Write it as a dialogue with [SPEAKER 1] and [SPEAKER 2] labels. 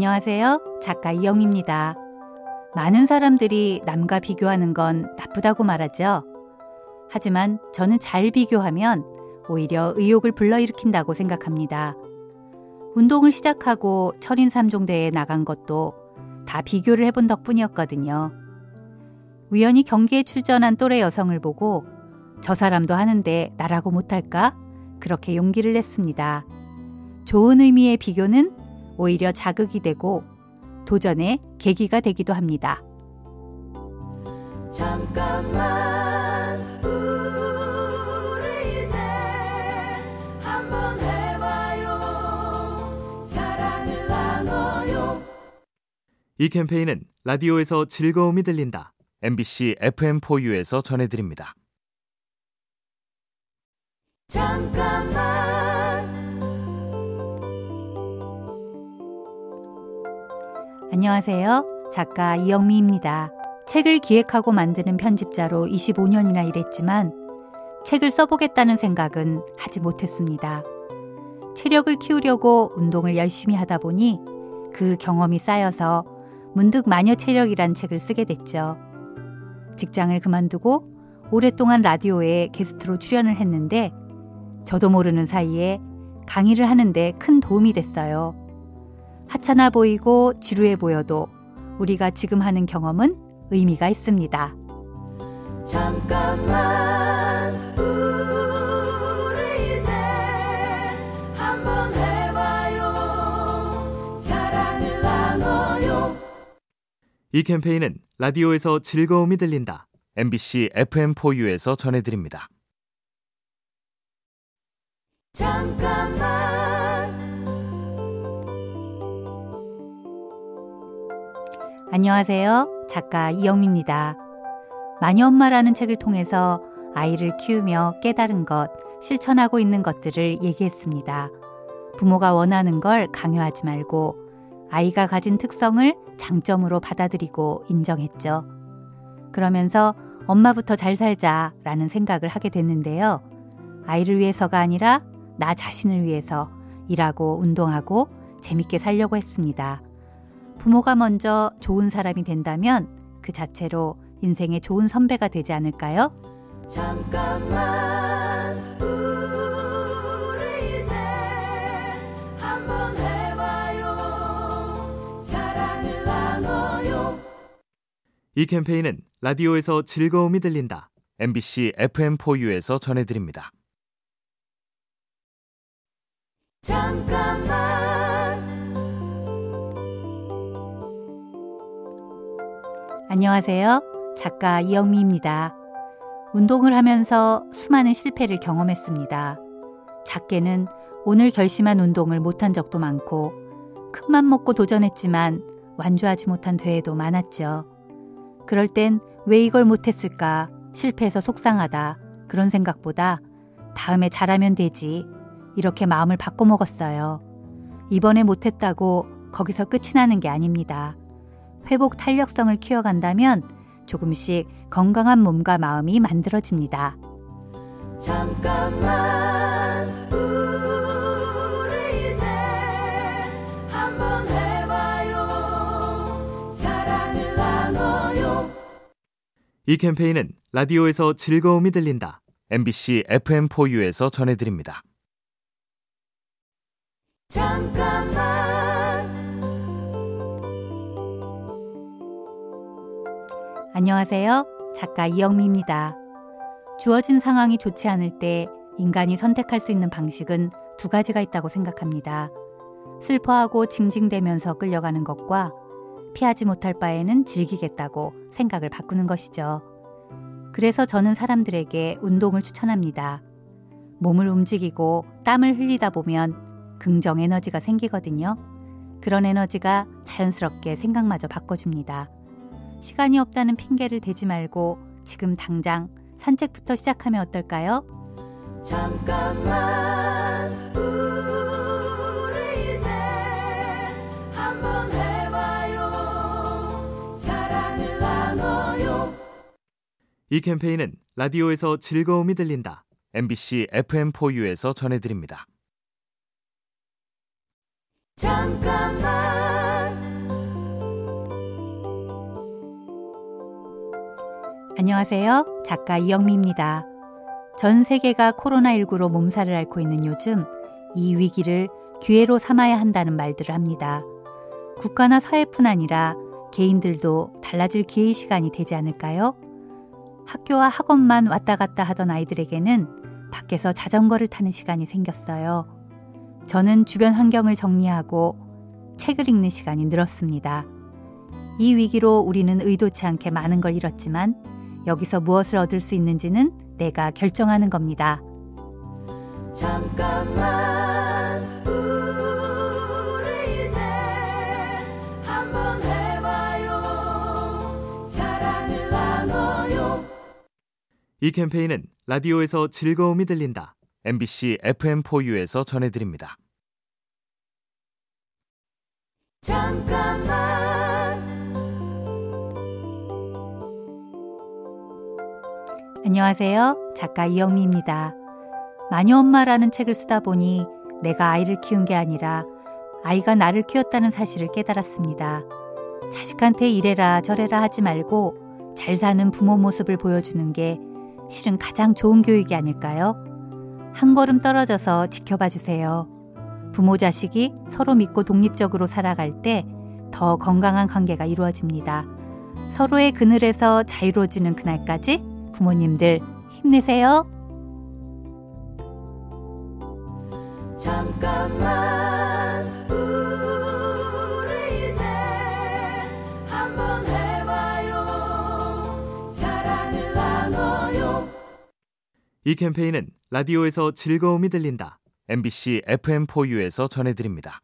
[SPEAKER 1] 안녕하세요. 작가 이영입니다. 많은 사람들이 남과 비교하는 건 나쁘다고 말하죠. 하지만 저는 잘 비교하면 오히려 의욕을 불러일으킨다고 생각합니다. 운동을 시작하고 철인 3종대에 나간 것도 다 비교를 해본 덕분이었거든요. 우연히 경기에 출전한 또래 여성을 보고 저 사람도 하는데 나라고 못할까? 그렇게 용기를 냈습니다. 좋은 의미의 비교는 오히려 자극이 되고 도전의 계기가 되기도 합니다. 잠깐만 우리 이제 한번
[SPEAKER 2] 해봐요 사랑을 나눠요 이 캠페인은 라디오에서 즐거움이 들린다 MBC FM4U에서 전해드립니다. 잠깐
[SPEAKER 1] 안녕하세요. 작가 이영미입니다. 책을 기획하고 만드는 편집자로 25년이나 일했지만 책을 써보겠다는 생각은 하지 못했습니다. 체력을 키우려고 운동을 열심히 하다 보니 그 경험이 쌓여서 문득 마녀 체력이란 책을 쓰게 됐죠. 직장을 그만두고 오랫동안 라디오에 게스트로 출연을 했는데 저도 모르는 사이에 강의를 하는데 큰 도움이 됐어요. 하찮아 보이고 지루해 보여도 우리가 지금 하는 경험은 의미가 있습니다. 잠깐만 우리 이제 한번 해봐요
[SPEAKER 2] 사랑을 나눠요 이 캠페인은 라디오에서 즐거움이 들린다 MBC FM4U에서 전해드립니다. 잠깐만
[SPEAKER 1] 안녕하세요. 작가 이영미입니다. 마녀 엄마라는 책을 통해서 아이를 키우며 깨달은 것, 실천하고 있는 것들을 얘기했습니다. 부모가 원하는 걸 강요하지 말고 아이가 가진 특성을 장점으로 받아들이고 인정했죠. 그러면서 엄마부터 잘 살자 라는 생각을 하게 됐는데요. 아이를 위해서가 아니라 나 자신을 위해서 일하고 운동하고 재밌게 살려고 했습니다. 부모가 먼저 좋은 사람이 된다면 그 자체로 인생의 좋은 선배가 되지 않을까요? 잠깐만 우리 이제 한번 해봐요
[SPEAKER 2] 사랑을 나눠요 이 캠페인은 라디오에서 즐거움이 들린다 MBC FM4U에서 전해드립니다. 잠깐만
[SPEAKER 1] 안녕하세요. 작가 이영미입니다. 운동을 하면서 수많은 실패를 경험했습니다. 작게는 오늘 결심한 운동을 못한 적도 많고 큰 맘 먹고 도전했지만 완주하지 못한 대회도 많았죠. 그럴 땐 왜 이걸 못했을까 실패해서 속상하다 그런 생각보다 다음에 잘하면 되지 이렇게 마음을 바꿔먹었어요. 이번에 못했다고 거기서 끝이 나는 게 아닙니다. 회복 탄력성을 키워간다면 조금씩 건강한 몸과 마음이 만들어집니다. 잠깐만 우리 이제 한번 해봐요
[SPEAKER 2] 사랑을 나눠요 이 캠페인은 라디오에서 즐거움이 들린다 MBC FM4U에서 전해드립니다. 잠깐
[SPEAKER 1] 안녕하세요. 작가 이영미입니다. 주어진 상황이 좋지 않을 때 인간이 선택할 수 있는 방식은 두 가지가 있다고 생각합니다. 슬퍼하고 징징대면서 끌려가는 것과 피하지 못할 바에는 즐기겠다고 생각을 바꾸는 것이죠. 그래서 저는 사람들에게 운동을 추천합니다. 몸을 움직이고 땀을 흘리다 보면 긍정 에너지가 생기거든요. 그런 에너지가 자연스럽게 생각마저 바꿔줍니다. 시간이 없다는 핑계를 대지 말고 지금 당장 산책부터 시작하면 어떨까요? 잠깐만 우리 이제 한번 해봐요
[SPEAKER 2] 사랑을 나눠요 이 캠페인은 라디오에서 즐거움이 들린다 MBC FM4U에서 전해드립니다. 잠깐만
[SPEAKER 1] 안녕하세요. 작가 이영미입니다. 전 세계가 코로나19로 몸살을 앓고 있는 요즘 이 위기를 기회로 삼아야 한다는 말들을 합니다. 국가나 사회뿐 아니라 개인들도 달라질 기회의 시간이 되지 않을까요? 학교와 학원만 왔다 갔다 하던 아이들에게는 밖에서 자전거를 타는 시간이 생겼어요. 저는 주변 환경을 정리하고 책을 읽는 시간이 늘었습니다. 이 위기로 우리는 의도치 않게 많은 걸 잃었지만 여기서 무엇을 얻을 수 있는지는 내가 결정하는 겁니다. 잠깐만 우리 이제 한번 해봐요
[SPEAKER 2] 사랑을 나눠요 이 캠페인은 라디오에서 즐거움이 들린다 MBC FM4U에서 전해드립니다. 잠깐만
[SPEAKER 1] 안녕하세요. 작가 이영미입니다. 마녀 엄마라는 책을 쓰다 보니 내가 아이를 키운 게 아니라 아이가 나를 키웠다는 사실을 깨달았습니다. 자식한테 이래라 저래라 하지 말고 잘 사는 부모 모습을 보여주는 게 실은 가장 좋은 교육이 아닐까요? 한 걸음 떨어져서 지켜봐 주세요. 부모 자식이 서로 믿고 독립적으로 살아갈 때 더 건강한 관계가 이루어집니다. 서로의 그늘에서 자유로워지는 그날까지 부모님들 힘내세요. 잠깐만 우리 이제 한번 해봐요
[SPEAKER 2] 사랑을 나눠요 이 캠페인은 라디오에서 즐거움이 들린다 MBC FM4U에서 전해드립니다.